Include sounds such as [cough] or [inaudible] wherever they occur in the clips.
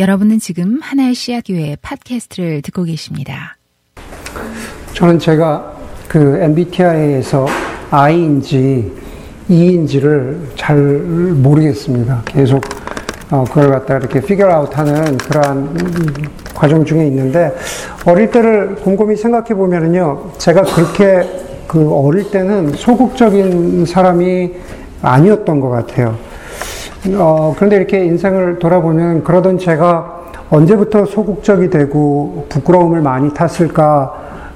여러분은 지금 하나의 씨앗교회 팟캐스트를 듣고 계십니다. 저는 제가 그 MBTI에서 I인지 E인지를 잘 모르겠습니다. 계속 어, 그걸 갖다가 이렇게 피겨 아웃 하는 그러한 과정 중에 있는데 어릴 때를 곰곰이 생각해 보면은요, 제가 그렇게 그 어릴 때는 소극적인 사람이 아니었던 것 같아요. 어, 그런데 이렇게 인생을 돌아보면 그러던 제가 언제부터 소극적이 되고 부끄러움을 많이 탔을까,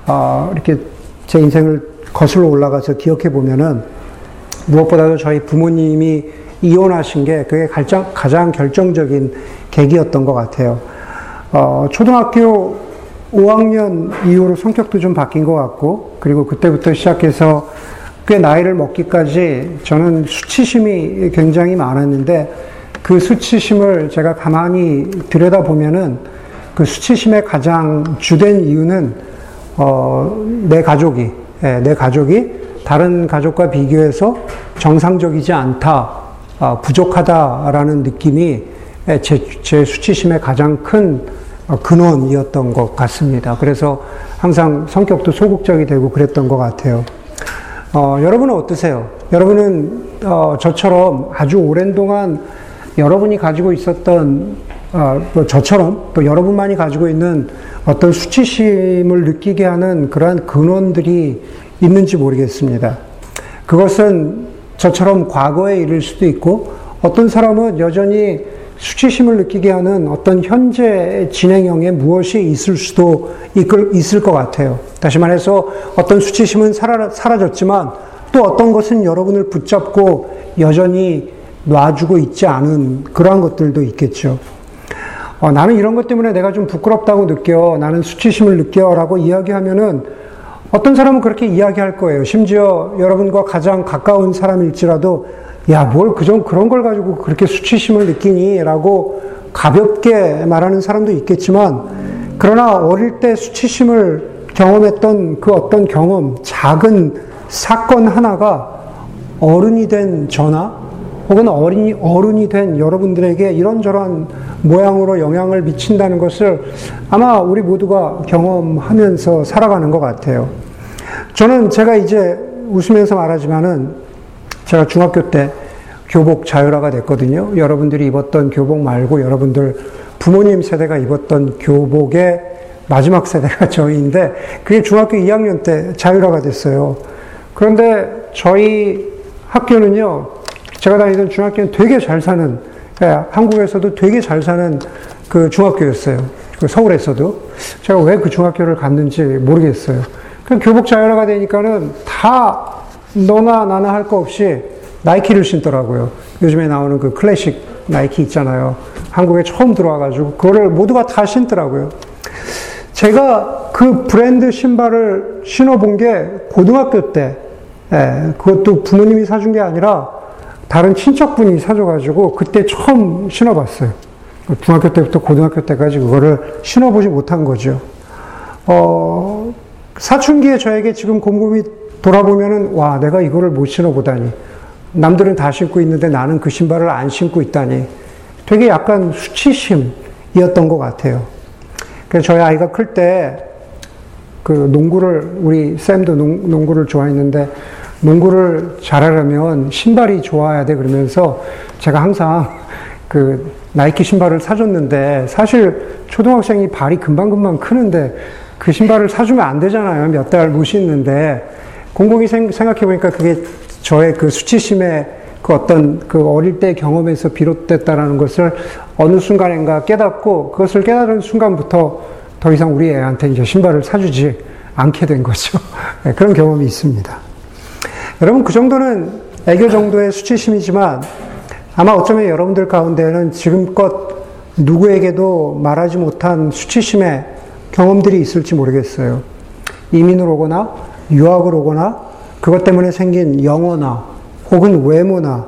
어, 이렇게 제 인생을 거슬러 올라가서 기억해 보면은 무엇보다도 저희 부모님이 이혼하신 게 그게 가장, 가장 결정적인 계기였던 것 같아요. 어, 초등학교 5학년 이후로 성격도 좀 바뀐 것 같고, 그리고 그때부터 시작해서 꽤 나이를 먹기까지 저는 수치심이 굉장히 많았는데 그 수치심을 제가 가만히 들여다보면은 그 수치심의 가장 주된 이유는 어, 내 가족이 예, 내 가족이 다른 가족과 비교해서 정상적이지 않다, 어, 부족하다라는 느낌이 예, 제, 제 수치심의 가장 큰 어, 근원이었던 것 같습니다. 그래서 항상 성격도 소극적이 되고 그랬던 것 같아요. 어, 여러분은 어떠세요? 여러분은 어, 저처럼 아주 오랜 동안 여러분이 가지고 있었던 어, 뭐 저처럼 또 여러분만이 가지고 있는 어떤 수치심을 느끼게 하는 그러한 근원들이 있는지 모르겠습니다. 그것은 저처럼 과거의 일일 수도 있고 어떤 사람은 여전히 수치심을 느끼게 하는 어떤 현재 진행형에 무엇이 있을 수도 있을 것 같아요. 다시 말해서 어떤 수치심은 사라졌지만 또 어떤 것은 여러분을 붙잡고 여전히 놔주고 있지 않은 그러한 것들도 있겠죠. 어, 나는 이런 것 때문에 내가 좀 부끄럽다고 느껴. 나는 수치심을 느껴. 라고 이야기하면은 어떤 사람은 그렇게 이야기할 거예요. 심지어 여러분과 가장 가까운 사람일지라도 야, 뭘 그전 그런 걸 가지고 그렇게 수치심을 느끼니? 라고 가볍게 말하는 사람도 있겠지만, 그러나 어릴 때 수치심을 경험했던 그 어떤 경험, 작은 사건 하나가 어른이 된 저나, 혹은 어린이, 어른이 된 여러분들에게 이런저런 모양으로 영향을 미친다는 것을 아마 우리 모두가 경험하면서 살아가는 것 같아요. 저는 제가 이제 웃으면서 말하지만은 제가 중학교 때 교복 자율화가 됐거든요. 여러분들이 입었던 교복 말고 여러분들 부모님 세대가 입었던 교복의 마지막 세대가 [laughs] 저희인데 그게 중학교 2학년 때 자율화가 됐어요. 그런데 저희 학교는요, 제가 다니던 중학교는 되게 잘 사는, 예, 한국에서도 되게 잘 사는 그 중학교였어요. 그 서울에서도. 제가 왜 그 중학교를 갔는지 모르겠어요. 그 교복 자율화가 되니까는 다 너나 나나 할 거 없이 나이키를 신더라고요. 요즘에 나오는 그 클래식 나이키 있잖아요. 한국에 처음 들어와가지고 그거를 모두가 다 신더라고요. 제가 그 브랜드 신발을 신어본 게 고등학교 때, 예, 그것도 부모님이 사준 게 아니라 다른 친척분이 사줘가지고 그때 처음 신어봤어요. 중학교 때부터 고등학교 때까지 그거를 신어보지 못한 거죠. 어, 사춘기에 저에게 지금 곰곰이 돌아보면은, 와, 내가 이거를 못 신어보다니. 남들은 다 신고 있는데 나는 그 신발을 안 신고 있다니. 되게 약간 수치심이었던 것 같아요. 그래서 저희 아이가 클 때, 그 농구를, 우리 쌤도 농, 농구를 좋아했는데, 농구를 잘하려면 신발이 좋아야 돼. 그러면서 제가 항상 [laughs] 그 나이키 신발을 사줬는데, 사실 초등학생이 발이 금방금방 크는데, 그 신발을 사주면 안 되잖아요. 몇 달 못 신는데. 곰곰이 생각해 보니까 그게 저의 그 수치심의 그 어떤 그 어릴 때 경험에서 비롯됐다라는 것을 어느 순간인가 깨닫고 그것을 깨달은 순간부터 더 이상 우리 애한테 이제 신발을 사주지 않게 된 거죠. [laughs] 네, 그런 경험이 있습니다. 여러분 그 정도는 애교 정도의 수치심이지만 아마 어쩌면 여러분들 가운데는 지금껏 누구에게도 말하지 못한 수치심의 경험들이 있을지 모르겠어요. 이민을 오거나 유학을 오거나 그것 때문에 생긴 영어나 혹은 외모나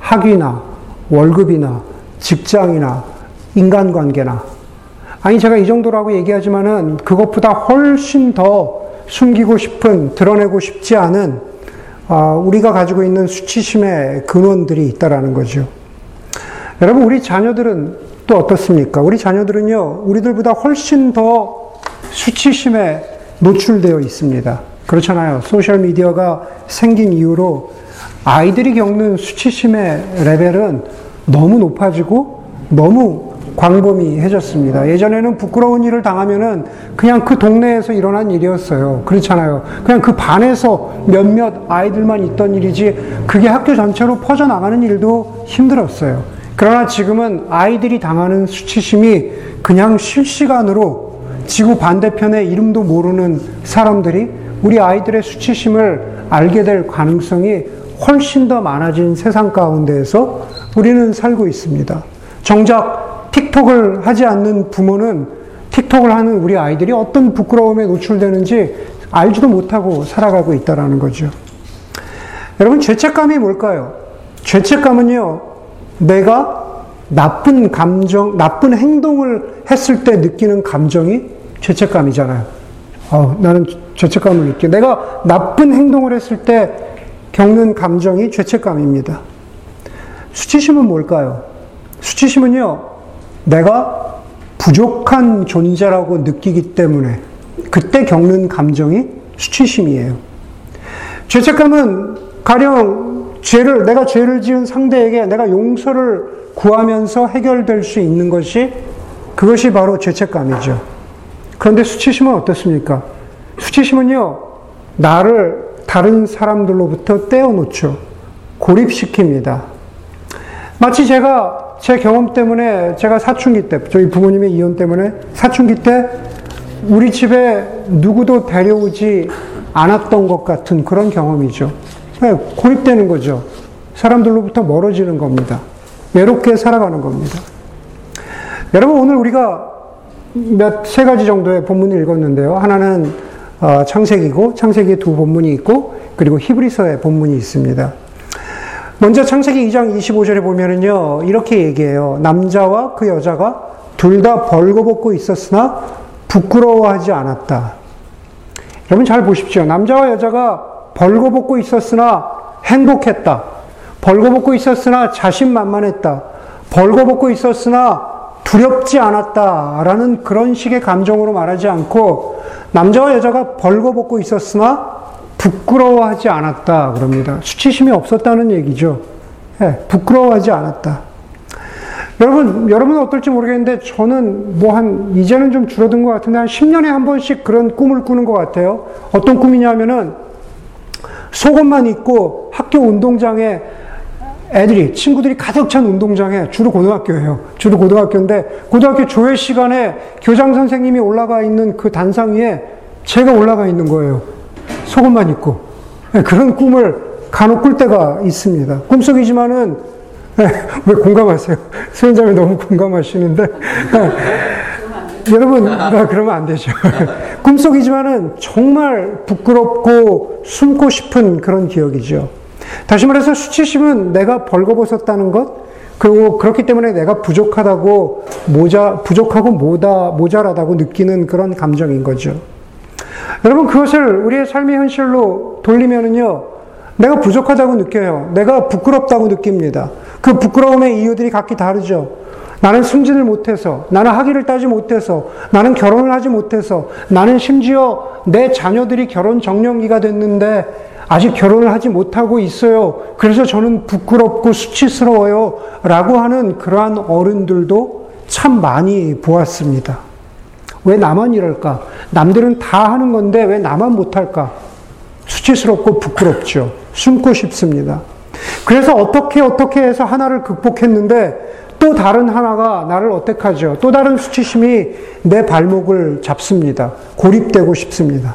학위나 월급이나 직장이나 인간관계나 아니 제가 이 정도라고 얘기하지만은 그것보다 훨씬 더 숨기고 싶은 드러내고 싶지 않은 아, 우리가 가지고 있는 수치심의 근원들이 있다라는 거죠. 여러분 우리 자녀들은 또 어떻습니까? 우리 자녀들은요, 우리들보다 훨씬 더 수치심에 노출되어 있습니다. 그렇잖아요. 소셜미디어가 생긴 이후로 아이들이 겪는 수치심의 레벨은 너무 높아지고 너무 광범위해졌습니다. 예전에는 부끄러운 일을 당하면은 그냥 그 동네에서 일어난 일이었어요. 그렇잖아요. 그냥 그 반에서 몇몇 아이들만 있던 일이지 그게 학교 전체로 퍼져나가는 일도 힘들었어요. 그러나 지금은 아이들이 당하는 수치심이 그냥 실시간으로 지구 반대편에 이름도 모르는 사람들이 우리 아이들의 수치심을 알게 될 가능성이 훨씬 더 많아진 세상 가운데에서 우리는 살고 있습니다. 정작 틱톡을 하지 않는 부모는 틱톡을 하는 우리 아이들이 어떤 부끄러움에 노출되는지 알지도 못하고 살아가고 있다는 거죠. 여러분, 죄책감이 뭘까요? 죄책감은요, 내가 나쁜 감정, 나쁜 행동을 했을 때 느끼는 감정이 죄책감이잖아요. 어, 나는 죄책감을 느껴. 내가 나쁜 행동을 했을 때 겪는 감정이 죄책감입니다. 수치심은 뭘까요? 수치심은요, 내가 부족한 존재라고 느끼기 때문에 그때 겪는 감정이 수치심이에요. 죄책감은 가령 죄를, 내가 죄를 지은 상대에게 내가 용서를 구하면서 해결될 수 있는 것이 그것이 바로 죄책감이죠. 그런데 수치심은 어떻습니까? 수치심은요, 나를 다른 사람들로부터 떼어놓죠. 고립시킵니다. 마치 제가 제 경험 때문에 제가 사춘기 때, 저희 부모님의 이혼 때문에 사춘기 때 우리 집에 누구도 데려오지 않았던 것 같은 그런 경험이죠. 네, 고립되는 거죠. 사람들로부터 멀어지는 겁니다. 외롭게 살아가는 겁니다. 여러분, 오늘 우리가 몇, 세 가지 정도의 본문을 읽었는데요. 하나는 어, 창세기고, 창세기에 두 본문이 있고, 그리고 히브리서의 본문이 있습니다. 먼저 창세기 2장 25절에 보면은요, 이렇게 얘기해요. 남자와 그 여자가 둘 다 벌거벗고 있었으나 부끄러워하지 않았다. 여러분 잘 보십시오. 남자와 여자가 벌거벗고 있었으나 행복했다. 벌거벗고 있었으나 자신만만했다. 벌거벗고 있었으나 두렵지 않았다. 라는 그런 식의 감정으로 말하지 않고 남자와 여자가 벌거벗고 있었으나 부끄러워하지 않았다. 그럽니다. 수치심이 없었다는 얘기죠. 네, 부끄러워하지 않았다. 여러분, 여러분은 어떨지 모르겠는데 저는 뭐 한, 이제는 좀 줄어든 것 같은데 한 10년에 한 번씩 그런 꿈을 꾸는 것 같아요. 어떤 꿈이냐면은 속옷만 입고 학교 운동장에 애들이, 친구들이 가득 찬 운동장에, 주로 고등학교예요. 주로 고등학교인데, 고등학교 조회 시간에 교장 선생님이 올라가 있는 그 단상 위에 제가 올라가 있는 거예요. 속옷만 입고. 네, 그런 꿈을 간혹 꿀 때가 있습니다. 꿈속이지만은, 네, 왜 공감하세요? [laughs] 수현자님 너무 공감하시는데. 네, 여러분, 아, 그러면 안 되죠. [laughs] 꿈속이지만은 정말 부끄럽고 숨고 싶은 그런 기억이죠. 다시 말해서 수치심은 내가 벌거벗었다는 것, 그리고 그렇기 때문에 내가 부족하다고 모자, 부족하고 모다, 모자라다고 느끼는 그런 감정인 거죠. 여러분, 그것을 우리의 삶의 현실로 돌리면은요, 내가 부족하다고 느껴요. 내가 부끄럽다고 느낍니다. 그 부끄러움의 이유들이 각기 다르죠. 나는 승진을 못해서, 나는 학위를 따지 못해서, 나는 결혼을 하지 못해서, 나는 심지어 내 자녀들이 결혼 정년기가 됐는데, 아직 결혼을 하지 못하고 있어요. 그래서 저는 부끄럽고 수치스러워요. 라고 하는 그러한 어른들도 참 많이 보았습니다. 왜 나만 이럴까? 남들은 다 하는 건데 왜 나만 못할까? 수치스럽고 부끄럽죠. 숨고 싶습니다. 그래서 어떻게 어떻게 해서 하나를 극복했는데 또 다른 하나가 나를 어택하죠. 또 다른 수치심이 내 발목을 잡습니다. 고립되고 싶습니다.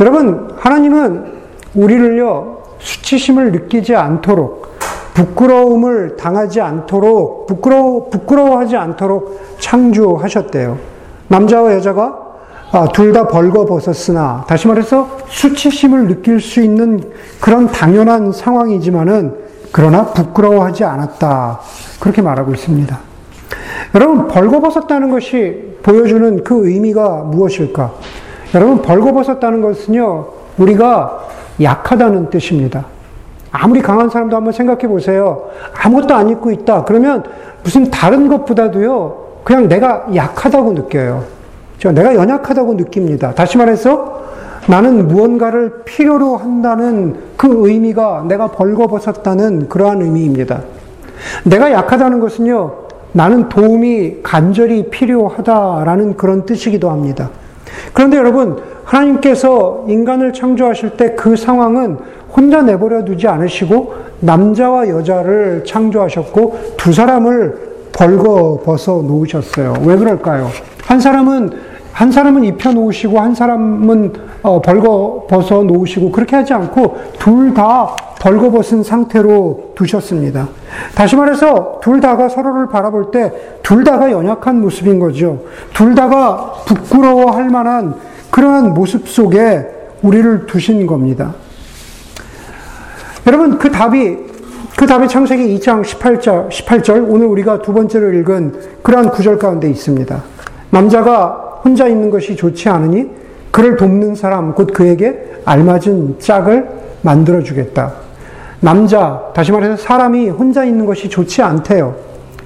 여러분, 하나님은 우리를요, 수치심을 느끼지 않도록, 부끄러움을 당하지 않도록, 부끄러워, 부끄러워하지 않도록 창조하셨대요. 남자와 여자가 아, 둘 다 벌거벗었으나, 다시 말해서 수치심을 느낄 수 있는 그런 당연한 상황이지만은, 그러나 부끄러워하지 않았다. 그렇게 말하고 있습니다. 여러분, 벌거벗었다는 것이 보여주는 그 의미가 무엇일까? 여러분, 벌거벗었다는 것은요, 우리가 약하다는 뜻입니다. 아무리 강한 사람도 한번 생각해 보세요. 아무것도 안 입고 있다. 그러면 무슨 다른 것보다도요, 그냥 내가 약하다고 느껴요. 내가 연약하다고 느낍니다. 다시 말해서 나는 무언가를 필요로 한다는 그 의미가 내가 벌거벗었다는 그러한 의미입니다. 내가 약하다는 것은요, 나는 도움이 간절히 필요하다라는 그런 뜻이기도 합니다. 그런데 여러분, 하나님께서 인간을 창조하실 때 그 상황은 혼자 내버려 두지 않으시고 남자와 여자를 창조하셨고 두 사람을 벌거 벗어 놓으셨어요. 왜 그럴까요? 한 사람은 한 사람은 입혀 놓으시고 한 사람은 어, 벌거 벗어 놓으시고 그렇게 하지 않고 둘 다 벌거 벗은 상태로 두셨습니다. 다시 말해서 둘 다가 서로를 바라볼 때 둘 다가 연약한 모습인 거죠. 둘 다가 부끄러워할 만한 그러한 모습 속에 우리를 두신 겁니다. 여러분, 그 답이, 그 답이 창세기 2장 18절, 18절, 오늘 우리가 두 번째로 읽은 그러한 구절 가운데 있습니다. 남자가 혼자 있는 것이 좋지 않으니 그를 돕는 사람, 곧 그에게 알맞은 짝을 만들어주겠다. 남자, 다시 말해서 사람이 혼자 있는 것이 좋지 않대요.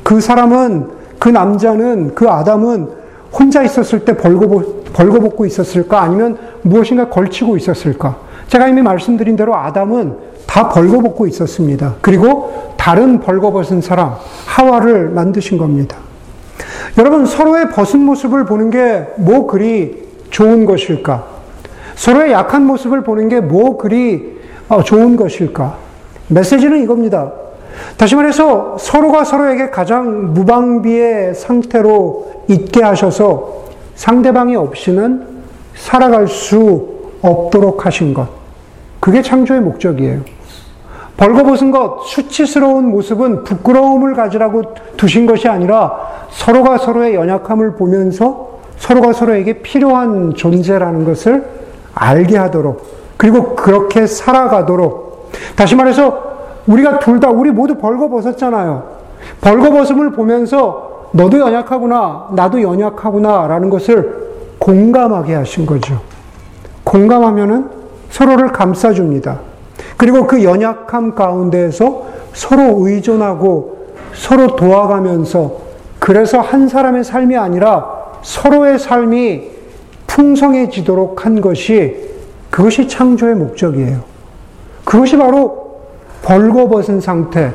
그 사람은, 그 남자는, 그 아담은 혼자 있었을 때 벌거벗, 벌거벗고 있었을까? 아니면 무엇인가 걸치고 있었을까? 제가 이미 말씀드린 대로 아담은 다 벌거벗고 있었습니다. 그리고 다른 벌거벗은 사람, 하와를 만드신 겁니다. 여러분, 서로의 벗은 모습을 보는 게 뭐 그리 좋은 것일까? 서로의 약한 모습을 보는 게 뭐 그리 어, 좋은 것일까? 메시지는 이겁니다. 다시 말해서 서로가 서로에게 가장 무방비의 상태로 있게 하셔서 상대방이 없이는 살아갈 수 없도록 하신 것. 그게 창조의 목적이에요. 벌거벗은 것, 수치스러운 모습은 부끄러움을 가지라고 두신 것이 아니라 서로가 서로의 연약함을 보면서 서로가 서로에게 필요한 존재라는 것을 알게 하도록 그리고 그렇게 살아가도록 다시 말해서 우리가 둘 다 우리 모두 벌거벗었잖아요. 벌거벗음을 보면서 너도 연약하구나, 나도 연약하구나라는 것을 공감하게 하신 거죠. 공감하면은 서로를 감싸줍니다. 그리고 그 연약함 가운데에서 서로 의존하고 서로 도와가면서 그래서 한 사람의 삶이 아니라 서로의 삶이 풍성해지도록 한 것이 그것이 창조의 목적이에요. 그것이 바로 벌거벗은 상태,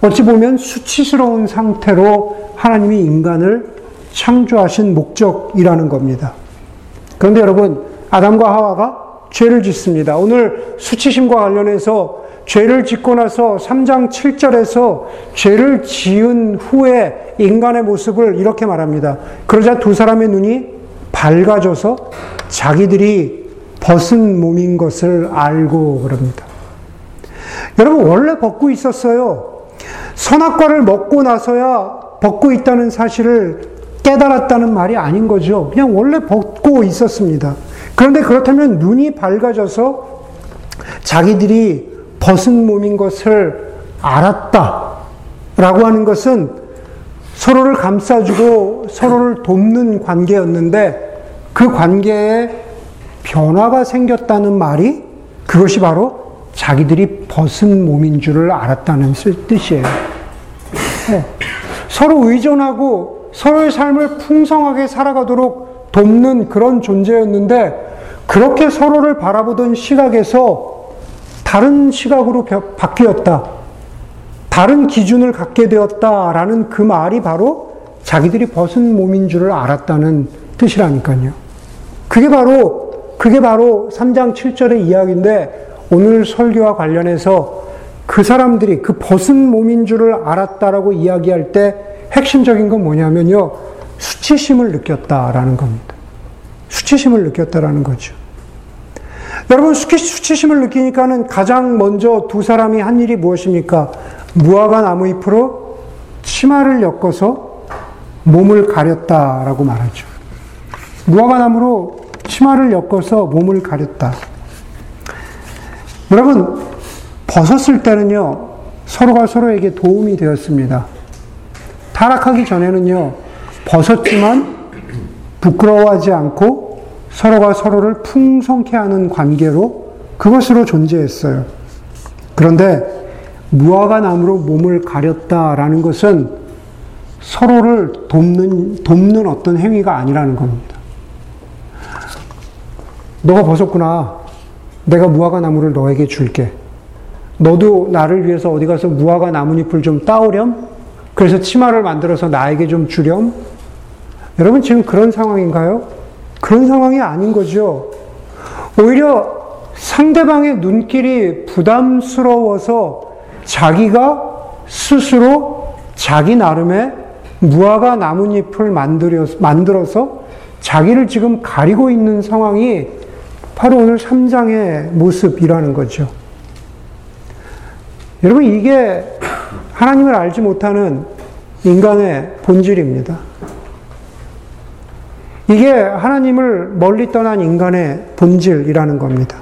어찌 보면 수치스러운 상태로 하나님이 인간을 창조하신 목적이라는 겁니다. 그런데 여러분, 아담과 하와가 죄를 짓습니다. 오늘 수치심과 관련해서 죄를 짓고 나서 3장 7절에서 죄를 지은 후에 인간의 모습을 이렇게 말합니다. 그러자 두 사람의 눈이 밝아져서 자기들이 벗은 몸인 것을 알고 그럽니다. 여러분, 원래 벗고 있었어요. 선악과를 먹고 나서야 벗고 있다는 사실을 깨달았다는 말이 아닌 거죠. 그냥 원래 벗고 있었습니다. 그런데 그렇다면 눈이 밝아져서 자기들이 벗은 몸인 것을 알았다. 라고 하는 것은 서로를 감싸주고 서로를 돕는 관계였는데 그 관계에 변화가 생겼다는 말이 그것이 바로 자기들이 벗은 몸인 줄을 알았다는 뜻이에요. 네. 서로 의존하고 서로의 삶을 풍성하게 살아가도록 돕는 그런 존재였는데 그렇게 서로를 바라보던 시각에서 다른 시각으로 바뀌었다. 다른 기준을 갖게 되었다라는 그 말이 바로 자기들이 벗은 몸인 줄을 알았다는 뜻이라니까요. 그게 바로, 그게 바로 3장 7절의 이야기인데 오늘 설교와 관련해서 그 사람들이 그 벗은 몸인 줄을 알았다라고 이야기할 때 핵심적인 건 뭐냐면요. 수치심을 느꼈다라는 겁니다. 수치심을 느꼈다라는 거죠. 여러분, 수치심을 느끼니까는 가장 먼저 두 사람이 한 일이 무엇입니까? 무화과 나무 잎으로 치마를 엮어서 몸을 가렸다라고 말하죠. 무화과 나무로 치마를 엮어서 몸을 가렸다. 여러분, 벗었을 때는요, 서로가 서로에게 도움이 되었습니다. 타락하기 전에는요, 벗었지만 부끄러워하지 않고 서로가 서로를 풍성케 하는 관계로 그것으로 존재했어요. 그런데 무화과 나무로 몸을 가렸다라는 것은 서로를 돕는, 돕는 어떤 행위가 아니라는 겁니다. 너가 벗었구나. 내가 무화과 나무를 너에게 줄게. 너도 나를 위해서 어디 가서 무화과 나뭇잎을 좀 따오렴? 그래서 치마를 만들어서 나에게 좀 주렴? 여러분 지금 그런 상황인가요? 그런 상황이 아닌 거죠. 오히려 상대방의 눈길이 부담스러워서 자기가 스스로 자기 나름의 무화과 나뭇잎을 만들어서 자기를 지금 가리고 있는 상황이 바로 오늘 3장의 모습이라는 거죠. 여러분, 이게 하나님을 알지 못하는 인간의 본질입니다. 이게 하나님을 멀리 떠난 인간의 본질이라는 겁니다.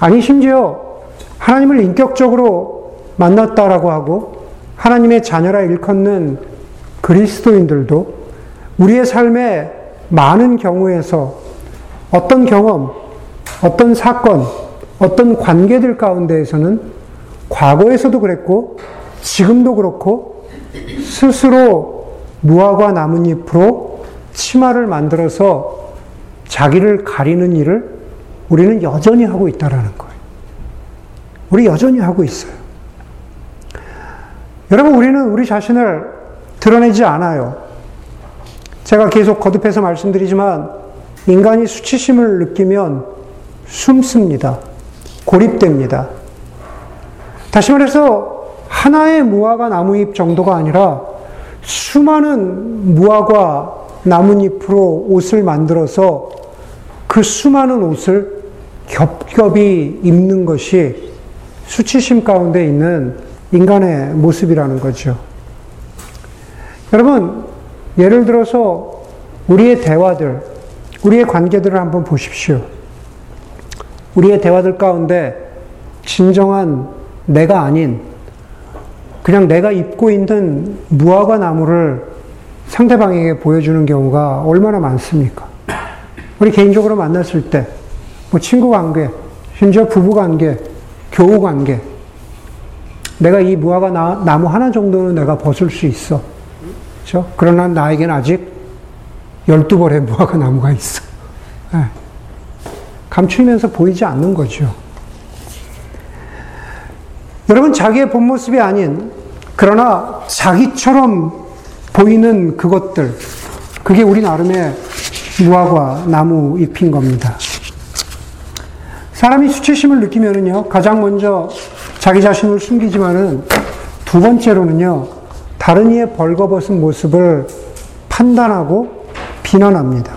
아니, 심지어 하나님을 인격적으로 만났다라고 하고 하나님의 자녀라 일컫는 그리스도인들도 우리의 삶의 많은 경우에서 어떤 경험, 어떤 사건, 어떤 관계들 가운데에서는 과거에서도 그랬고 지금도 그렇고 스스로 무화과 나뭇잎으로 치마를 만들어서 자기를 가리는 일을 우리는 여전히 하고 있다라는 거예요. 우리 여전히 하고 있어요. 여러분, 우리는 우리 자신을 드러내지 않아요. 제가 계속 거듭해서 말씀드리지만, 인간이 수치심을 느끼면 숨습니다. 고립됩니다. 다시 말해서, 하나의 무화과 나무잎 정도가 아니라, 수많은 무화과 나뭇잎으로 옷을 만들어서 그 수많은 옷을 겹겹이 입는 것이 수치심 가운데 있는 인간의 모습이라는 거죠. 여러분, 예를 들어서 우리의 대화들, 우리의 관계들을 한번 보십시오. 우리의 대화들 가운데 진정한 내가 아닌 그냥 내가 입고 있는 무화과 나무를 상대방에게 보여주는 경우가 얼마나 많습니까? 우리 개인적으로 만났을 때, 뭐 친구 관계, 심지어 부부 관계, 교우 관계. 내가 이 무화과 나, 나무 하나 정도는 내가 벗을 수 있어. 그렇죠? 그러나 나에겐 아직 12벌의 무화과 나무가 있어. 네. 감추면서 보이지 않는 거죠. 여러분, 자기의 본 모습이 아닌, 그러나 자기처럼 보이는 그것들, 그게 우리 나름의 무화과 나무 잎인 겁니다. 사람이 수치심을 느끼면은요, 가장 먼저 자기 자신을 숨기지만은 두 번째로는요, 다른 이의 벌거벗은 모습을 판단하고 비난합니다.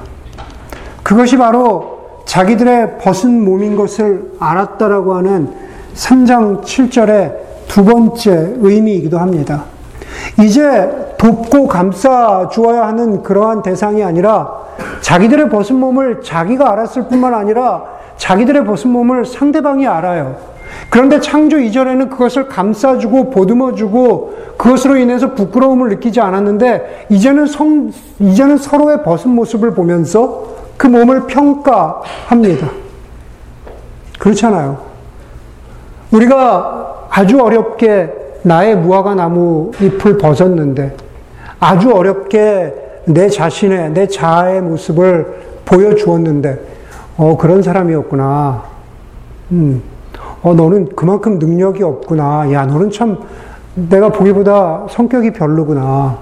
그것이 바로 자기들의 벗은 몸인 것을 알았다라고 하는 3장 7절의 두 번째 의미이기도 합니다. 이제 돕고 감싸 주어야 하는 그러한 대상이 아니라 자기들의 벗은 몸을 자기가 알았을 뿐만 아니라 자기들의 벗은 몸을 상대방이 알아요. 그런데 창조 이전에는 그것을 감싸주고 보듬어주고 그것으로 인해서 부끄러움을 느끼지 않았는데 이제는 성, 이제는 서로의 벗은 모습을 보면서 그 몸을 평가합니다. 그렇잖아요. 우리가 아주 어렵게 나의 무화과 나무 잎을 벗었는데 아주 어렵게 내 자신의, 내 자아의 모습을 보여주었는데 어, 그런 사람이었구나. 음, 어, 너는 그만큼 능력이 없구나. 야, 너는 참, 내가 보기보다 성격이 별로구나.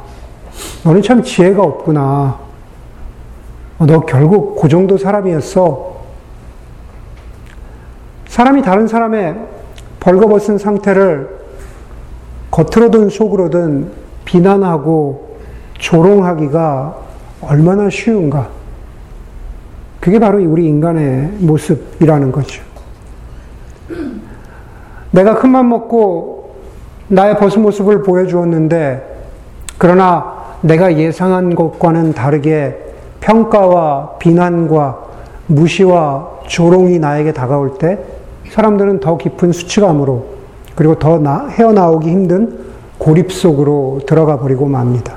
너는 참 지혜가 없구나. 어, 너 결국 그 정도 사람이었어. 사람이 다른 사람의 벌거벗은 상태를 겉으로든 속으로든 비난하고 조롱하기가 얼마나 쉬운가. 그게 바로 우리 인간의 모습이라는 거죠. 내가 큰맘 먹고 나의 벗은 모습을 보여주었는데, 그러나 내가 예상한 것과는 다르게 평가와 비난과 무시와 조롱이 나에게 다가올 때 사람들은 더 깊은 수치감으로 그리고 더 나, 헤어나오기 힘든 고립 속으로 들어가 버리고 맙니다.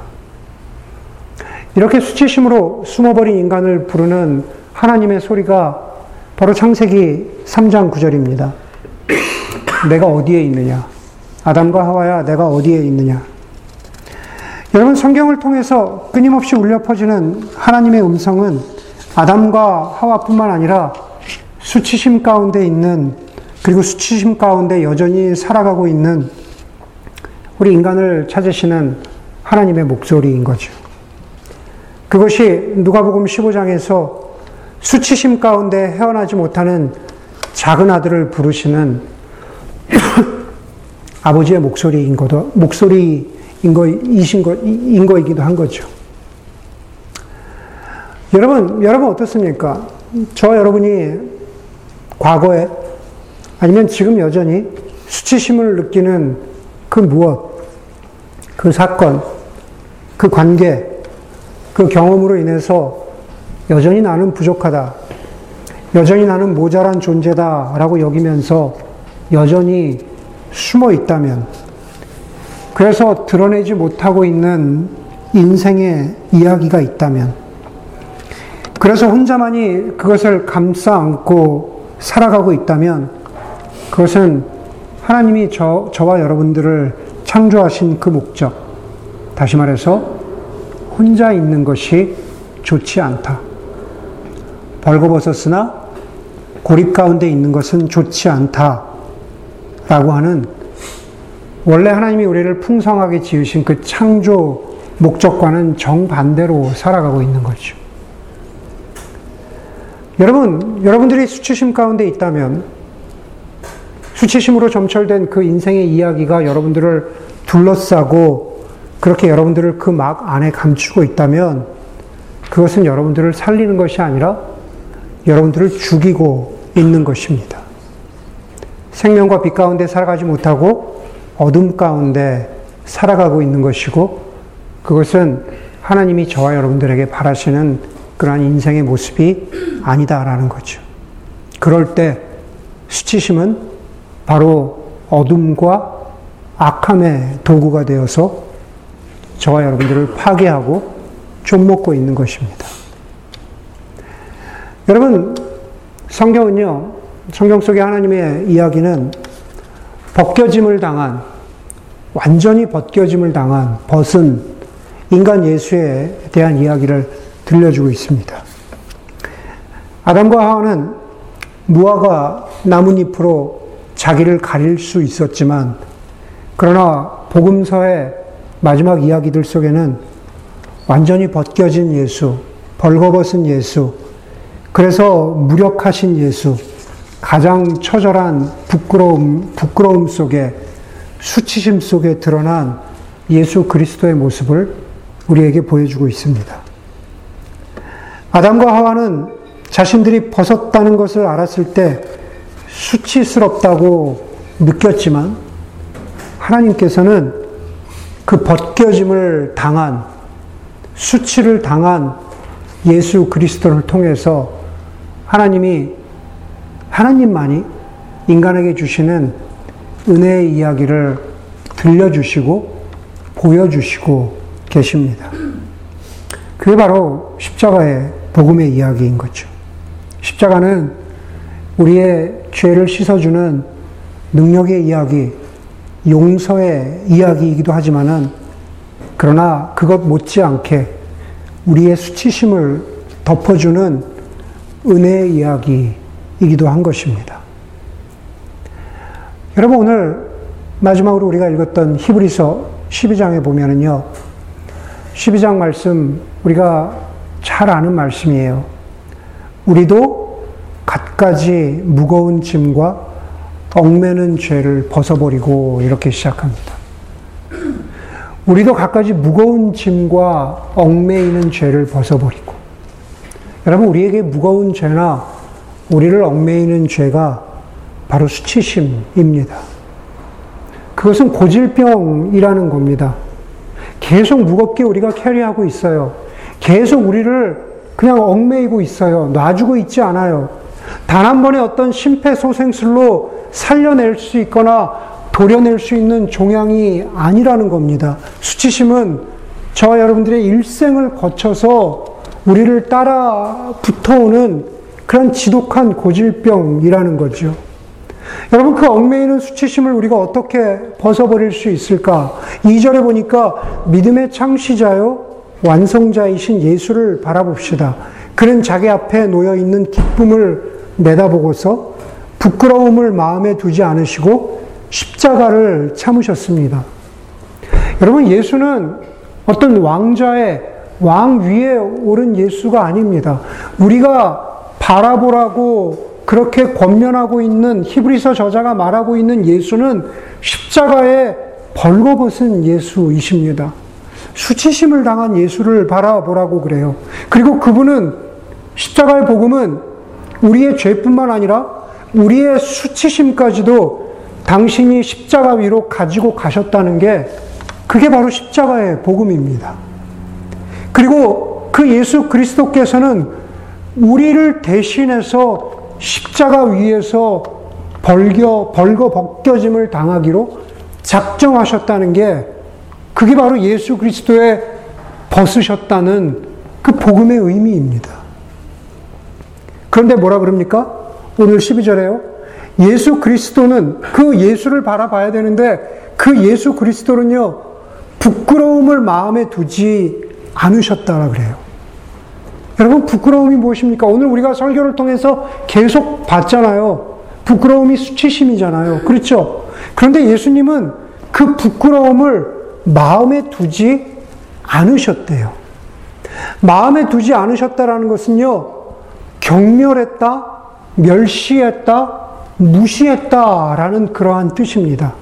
이렇게 수치심으로 숨어버린 인간을 부르는 하나님의 소리가 바로 창세기 3장 9절입니다. 내가 어디에 있느냐? 아담과 하와야 내가 어디에 있느냐? 여러분 성경을 통해서 끊임없이 울려 퍼지는 하나님의 음성은 아담과 하와뿐만 아니라 수치심 가운데 있는 그리고 수치심 가운데 여전히 살아가고 있는 우리 인간을 찾으시는 하나님의 목소리인 거죠. 그것이 누가복음 15장에서 수치심 가운데 헤어나지 못하는 작은 아들을 부르시는 [coughs] 아버지의 목소리인 거도 목소리인 거이신 거 인 거이기도 한 거죠. 여러분 여러분 어떻습니까? 저 여러분이 과거에 아니면 지금 여전히 수치심을 느끼는 그 무엇, 그 사건, 그 관계, 그 경험으로 인해서 여전히 나는 부족하다. 여전히 나는 모자란 존재다. 라고 여기면서 여전히 숨어 있다면, 그래서 드러내지 못하고 있는 인생의 이야기가 있다면, 그래서 혼자만이 그것을 감싸 안고 살아가고 있다면, 그것은 하나님이 저, 저와 여러분들을 창조하신 그 목적, 다시 말해서 혼자 있는 것이 좋지 않다. 벌거벗었으나 고립 가운데 있는 것은 좋지 않다. 라고 하는 원래 하나님이 우리를 풍성하게 지으신 그 창조 목적과는 정반대로 살아가고 있는 거죠. 여러분, 여러분들이 수치심 가운데 있다면 수치심으로 점철된 그 인생의 이야기가 여러분들을 둘러싸고 그렇게 여러분들을 그 막 안에 감추고 있다면 그것은 여러분들을 살리는 것이 아니라 여러분들을 죽이고 있는 것입니다. 생명과 빛 가운데 살아가지 못하고 어둠 가운데 살아가고 있는 것이고 그것은 하나님이 저와 여러분들에게 바라시는 그러한 인생의 모습이 아니다라는 거죠. 그럴 때 수치심은 바로 어둠과 악함의 도구가 되어서 저와 여러분들을 파괴하고 좀먹고 있는 것입니다. 여러분, 성경은요, 성경 속의 하나님의 이야기는 벗겨짐을 당한, 완전히 벗겨짐을 당한, 벗은 인간 예수에 대한 이야기를 들려주고 있습니다. 아담과 하와는 무화과 나뭇잎으로 자기를 가릴 수 있었지만, 그러나 복음서의 마지막 이야기들 속에는 완전히 벗겨진 예수, 벌거벗은 예수, 그래서 무력하신 예수, 가장 처절한 부끄러움, 부끄러움 속에 수치심 속에 드러난 예수 그리스도의 모습을 우리에게 보여주고 있습니다. 아담과 하와는 자신들이 벗었다는 것을 알았을 때 수치스럽다고 느꼈지만 하나님께서는 그 벗겨짐을 당한 수치를 당한 예수 그리스도를 통해서 하나님이 하나님만이 인간에게 주시는 은혜의 이야기를 들려주시고 보여주시고 계십니다. 그게 바로 십자가의 복음의 이야기인 거죠. 십자가는 우리의 죄를 씻어주는 능력의 이야기, 용서의 이야기이기도 하지만은 그러나 그것 못지않게 우리의 수치심을 덮어주는 은혜의 이야기 이기도 한 것입니다. 여러분 오늘 마지막으로 우리가 읽었던 히브리서 12장에 보면은요. 12장 말씀 우리가 잘 아는 말씀이에요. 우리도 갖가지 무거운 짐과 얽매는 죄를 벗어버리고 이렇게 시작합니다. 우리도 갖가지 무거운 짐과 얽매이는 죄를 벗어버리고 여러분 우리에게 무거운 죄나 우리를 얽매이는 죄가 바로 수치심입니다. 그것은 고질병이라는 겁니다. 계속 무겁게 우리가 캐리하고 있어요. 계속 우리를 그냥 얽매이고 있어요. 놔주고 있지 않아요. 단 한 번의 어떤 심폐소생술로 살려낼 수 있거나 도려낼 수 있는 종양이 아니라는 겁니다. 수치심은 저와 여러분들의 일생을 거쳐서 우리를 따라 붙어오는 그런 지독한 고질병이라는 거죠. 여러분 그 얽매이는 수치심을 우리가 어떻게 벗어버릴 수 있을까? 2절에 보니까 믿음의 창시자요 완성자이신 예수를 바라봅시다. 그는 자기 앞에 놓여 있는 기쁨을 내다보고서 부끄러움을 마음에 두지 않으시고 십자가를 참으셨습니다. 여러분 예수는 어떤 왕자의 왕 위에 오른 예수가 아닙니다. 우리가 바라보라고 그렇게 권면하고 있는 히브리서 저자가 말하고 있는 예수는 십자가에 벌거벗은 예수이십니다. 수치심을 당한 예수를 바라보라고 그래요. 그리고 그분은 십자가의 복음은 우리의 죄뿐만 아니라 우리의 수치심까지도 당신이 십자가 위로 가지고 가셨다는 게 그게 바로 십자가의 복음입니다. 그리고 그 예수 그리스도께서는 우리를 대신해서 십자가 위에서 벌겨, 벌거 벗겨짐을 당하기로 작정하셨다는 게 그게 바로 예수 그리스도의 벗으셨다는 그 복음의 의미입니다. 그런데 뭐라 그럽니까? 오늘 12절에요. 예수 그리스도는 그 예수를 바라봐야 되는데 그 예수 그리스도는요, 부끄러움을 마음에 두지 않으셨다라 그래요. 여러분, 부끄러움이 무엇입니까? 오늘 우리가 설교를 통해서 계속 봤잖아요. 부끄러움이 수치심이잖아요. 그렇죠? 그런데 예수님은 그 부끄러움을 마음에 두지 않으셨대요. 마음에 두지 않으셨다라는 것은요, 경멸했다, 멸시했다, 무시했다라는 그러한 뜻입니다.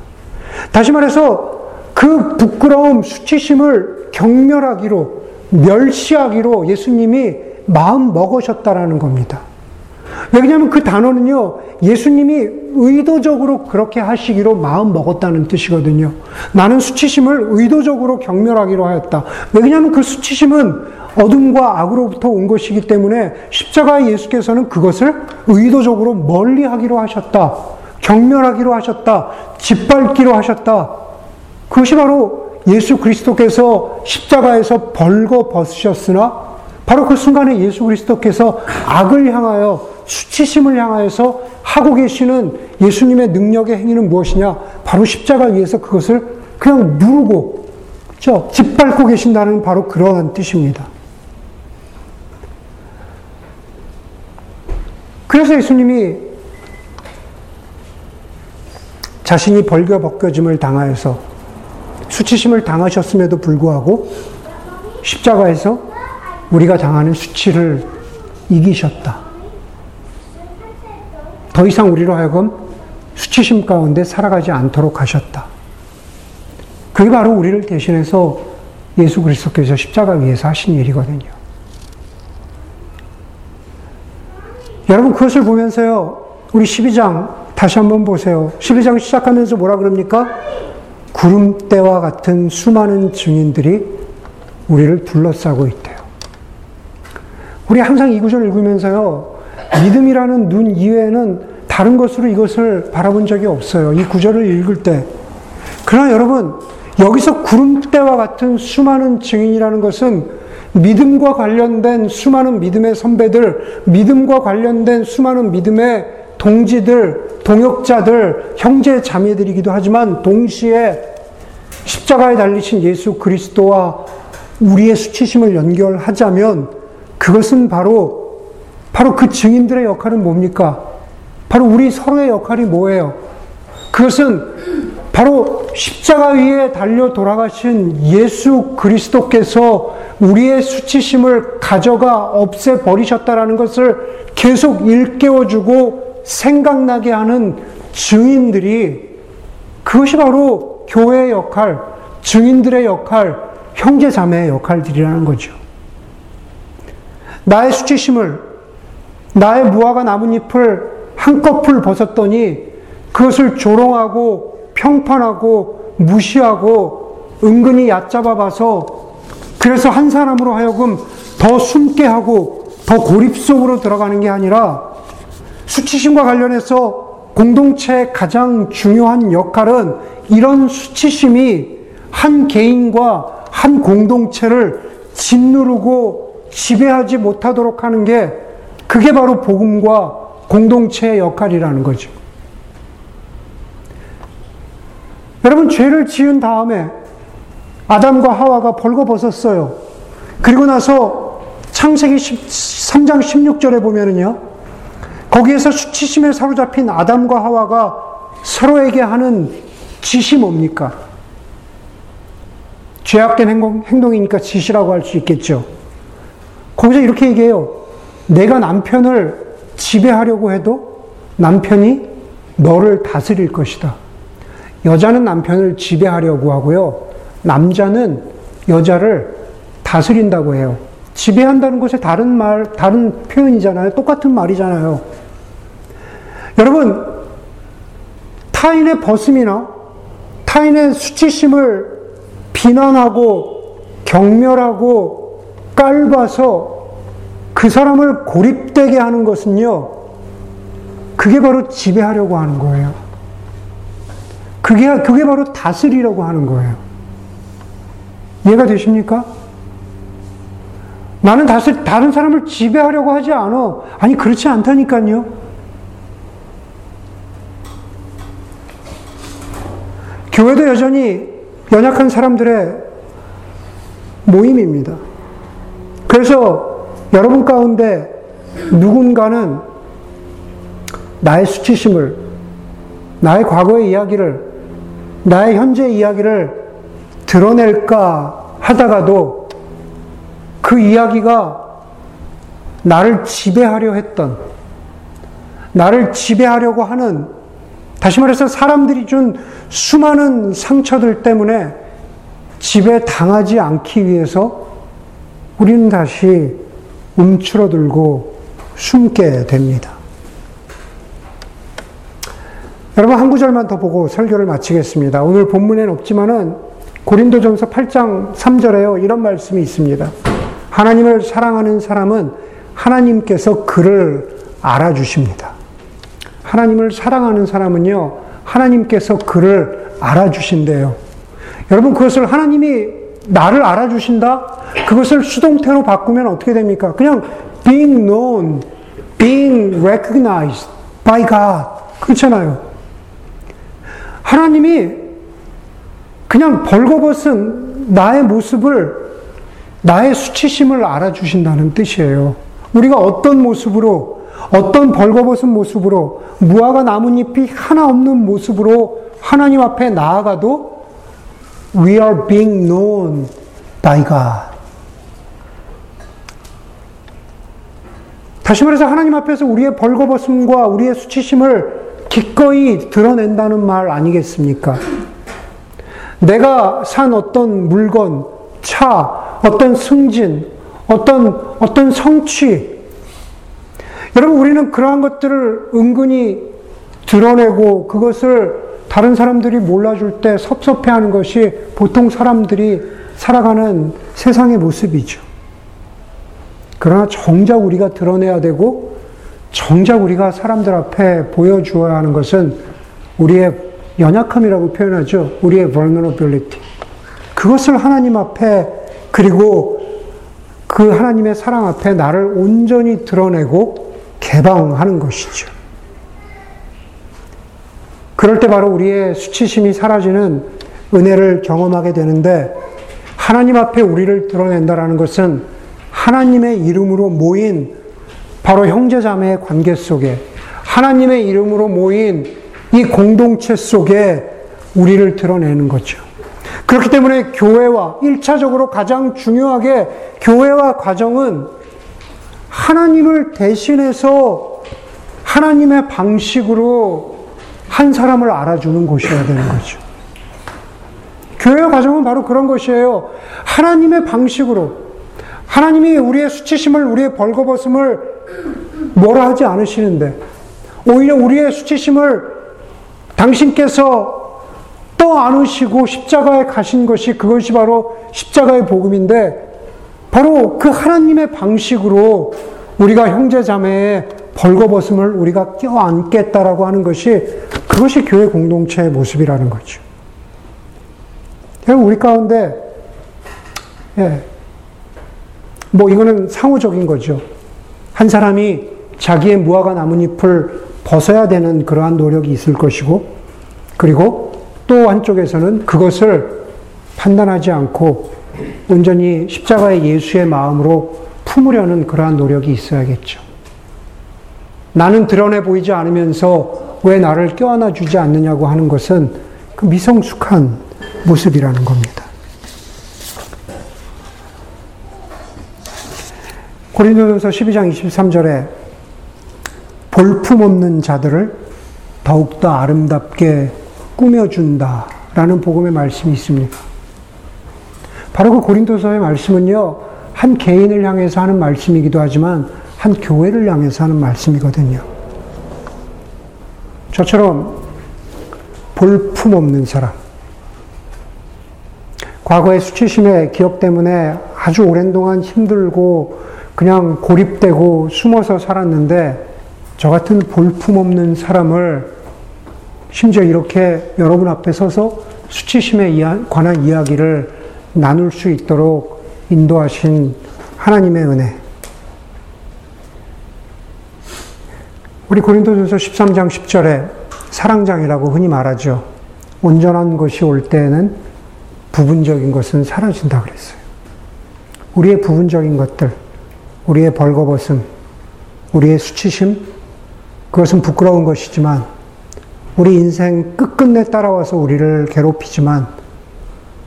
다시 말해서 그 부끄러움, 수치심을 경멸하기로, 멸시하기로 예수님이 마음 먹으셨다라는 겁니다. 왜냐하면 그 단어는요, 예수님이 의도적으로 그렇게 하시기로 마음 먹었다는 뜻이거든요. 나는 수치심을 의도적으로 경멸하기로 하였다. 왜냐하면 그 수치심은 어둠과 악으로부터 온 것이기 때문에 십자가의 예수께서는 그것을 의도적으로 멀리 하기로 하셨다. 경멸하기로 하셨다. 짓밟기로 하셨다. 그것이 바로 예수 그리스도께서 십자가에서 벌거 벗으셨으나 바로 그 순간에 예수 그리스도께서 악을 향하여 수치심을 향하여서 하고 계시는 예수님의 능력의 행위는 무엇이냐? 바로 십자가 위에서 그것을 그냥 누르고, 그죠? 짓밟고 계신다는 바로 그러한 뜻입니다. 그래서 예수님이 자신이 벌겨 벗겨짐을 당하여서 수치심을 당하셨음에도 불구하고 십자가에서 우리가 당하는 수치를 이기셨다. 더 이상 우리로 하여금 수치심 가운데 살아가지 않도록 하셨다. 그게 바로 우리를 대신해서 예수 그리스도께서 십자가 위에서 하신 일이거든요. 여러분 그것을 보면서요. 우리 12장 다시 한번 보세요. 12장 시작하면서 뭐라 그럽니까? 구름대와 같은 수많은 증인들이 우리를 둘러싸고 있대요. 우리 항상 이 구절 읽으면서요. 믿음이라는 눈 이외에는 다른 것으로 이것을 바라본 적이 없어요. 이 구절을 읽을 때. 그러나 여러분, 여기서 구름대와 같은 수많은 증인이라는 것은 믿음과 관련된 수많은 믿음의 선배들, 믿음과 관련된 수많은 믿음의 동지들, 동역자들, 형제 자매들이기도 하지만 동시에 십자가에 달리신 예수 그리스도와 우리의 수치심을 연결하자면 그것은 바로 바로 그 증인들의 역할은 뭡니까? 바로 우리 서로의 역할이 뭐예요? 그것은 바로 십자가 위에 달려 돌아가신 예수 그리스도께서 우리의 수치심을 가져가 없애 버리셨다라는 것을 계속 일깨워주고 생각나게 하는 증인들이 그것이 바로 교회의 역할, 증인들의 역할, 형제 자매의 역할들이라는 거죠. 나의 수치심을, 나의 무화과 나뭇잎을 한꺼풀 벗었더니 그것을 조롱하고 평판하고 무시하고 은근히 얕잡아 봐서 그래서 한 사람으로 하여금 더 숨게 하고 더 고립 속으로 들어가는 게 아니라 수치심과 관련해서 공동체의 가장 중요한 역할은 이런 수치심이 한 개인과 한 공동체를 짓누르고 지배하지 못하도록 하는 게 그게 바로 복음과 공동체의 역할이라는 거죠. 여러분, 죄를 지은 다음에 아담과 하와가 벌거벗었어요. 그리고 나서 창세기 3장 16절에 보면은요, 거기에서 수치심에 사로잡힌 아담과 하와가 서로에게 하는 짓이 뭡니까? 죄악된 행동, 행동이니까 짓이라고 할 수 있겠죠. 거기서 이렇게 얘기해요. 내가 남편을 지배하려고 해도 남편이 너를 다스릴 것이다. 여자는 남편을 지배하려고 하고요. 남자는 여자를 다스린다고 해요. 지배한다는 것에 다른 말, 다른 표현이잖아요. 똑같은 말이잖아요. 여러분, 타인의 벗음이나 타인의 수치심을 비난하고 경멸하고 깔봐서 그 사람을 고립되게 하는 것은요, 그게 바로 지배하려고 하는 거예요. 그게, 그게 바로 다스리려고 하는 거예요. 이해가 되십니까? 나는 다스, 다른 사람을 지배하려고 하지 않아. 아니, 그렇지 않다니까요. 교회도 여전히 연약한 사람들의 모임입니다. 그래서 여러분 가운데 누군가는 나의 수치심을, 나의 과거의 이야기를, 나의 현재 이야기를 드러낼까 하다가도 그 이야기가 나를 지배하려 했던, 나를 지배하려고 하는, 다시 말해서 사람들이 준 수많은 상처들 때문에 지배 당하지 않기 위해서 우리는 다시 움츠러들고 숨게 됩니다. 여러분 한 구절만 더 보고 설교를 마치겠습니다. 오늘 본문에는 없지만은 고린도전서 8장 3절에요. 이런 말씀이 있습니다. 하나님을 사랑하는 사람은 하나님께서 그를 알아주십니다. 하나님을 사랑하는 사람은요, 하나님께서 그를 알아주신대요. 여러분, 그것을 하나님이 나를 알아주신다? 그것을 수동태로 바꾸면 어떻게 됩니까? 그냥 being known, being recognized by God. 그렇잖아요. 하나님이 그냥 벌거벗은 나의 모습을, 나의 수치심을 알아주신다는 뜻이에요. 우리가 어떤 모습으로, 어떤 벌거벗은 모습으로, 무화과 나뭇잎이 하나 없는 모습으로 하나님 앞에 나아가도 we are being known by God. 다시 말해서 하나님 앞에서 우리의 벌거벗음과 우리의 수치심을 기꺼이 드러낸다는 말 아니겠습니까? 내가 산 어떤 물건, 차, 어떤 승진, 어떤, 어떤 성취. 여러분, 우리는 그러한 것들을 은근히 드러내고 그것을 다른 사람들이 몰라줄 때 섭섭해 하는 것이 보통 사람들이 살아가는 세상의 모습이죠. 그러나 정작 우리가 드러내야 되고 정작 우리가 사람들 앞에 보여주어야 하는 것은 우리의 연약함이라고 표현하죠. 우리의 vulnerability. 그것을 하나님 앞에 그리고 그 하나님의 사랑 앞에 나를 온전히 드러내고 개방하는 것이죠. 그럴 때 바로 우리의 수치심이 사라지는 은혜를 경험하게 되는데 하나님 앞에 우리를 드러낸다라는 것은 하나님의 이름으로 모인 바로 형제자매의 관계 속에 하나님의 이름으로 모인 이 공동체 속에 우리를 드러내는 거죠. 그렇기 때문에 교회와 1차적으로 가장 중요하게 교회와 가정은 하나님을 대신해서 하나님의 방식으로 한 사람을 알아주는 곳이어야 되는 거죠. 교회와 가정은 바로 그런 것이에요. 하나님의 방식으로 하나님이 우리의 수치심을 우리의 벌거벗음을 뭐라 하지 않으시는데 오히려 우리의 수치심을 당신께서 떠 안으시고 십자가에 가신 것이 그것이 바로 십자가의 복음인데 바로 그 하나님의 방식으로 우리가 형제 자매의 벌거벗음을 우리가 껴안겠다라고 하는 것이 그것이 교회 공동체의 모습이라는 거죠. 우리 가운데 예, 뭐 이거는 상호적인 거죠. 한 사람이 자기의 무화과 나뭇잎을 벗어야 되는 그러한 노력이 있을 것이고, 그리고 또 한쪽에서는 그것을 판단하지 않고 온전히 십자가의 예수의 마음으로 품으려는 그러한 노력이 있어야겠죠. 나는 드러내 보이지 않으면서 왜 나를 껴안아 주지 않느냐고 하는 것은 그 미성숙한 모습이라는 겁니다. 고린도전서 12장 23절에 볼품 없는 자들을 더욱더 아름답게 꾸며준다라는 복음의 말씀이 있습니다. 바로 그 고린도서의 말씀은요, 한 개인을 향해서 하는 말씀이기도 하지만 한 교회를 향해서 하는 말씀이거든요. 저처럼 볼품 없는 사람, 과거의 수치심의 기억 때문에 아주 오랜 동안 힘들고 그냥 고립되고 숨어서 살았는데 저 같은 볼품 없는 사람을 심지어 이렇게 여러분 앞에 서서 수치심에 관한 이야기를 나눌 수 있도록 인도하신 하나님의 은혜. 우리 고린도전서 13장 10절에 사랑장이라고 흔히 말하죠. 온전한 것이 올 때에는 부분적인 것은 사라진다 그랬어요. 우리의 부분적인 것들, 우리의 벌거벗음, 우리의 수치심, 그것은 부끄러운 것이지만, 우리 인생 끝끝내 따라와서 우리를 괴롭히지만,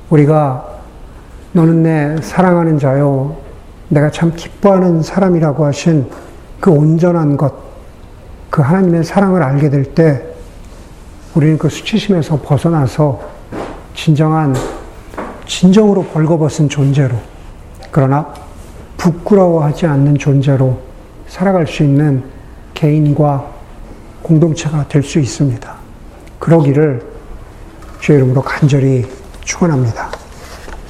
우리가 너는 내 사랑하는 자요, 내가 참 기뻐하는 사람이라고 하신 그 온전한 것, 그 하나님의 사랑을 알게 될 때, 우리는 그 수치심에서 벗어나서 진정한, 진정으로 벌거벗은 존재로, 그러나 부끄러워하지 않는 존재로 살아갈 수 있는 개인과 공동체가 될 수 있습니다. 그러기를 주의 이름으로 간절히 축원합니다.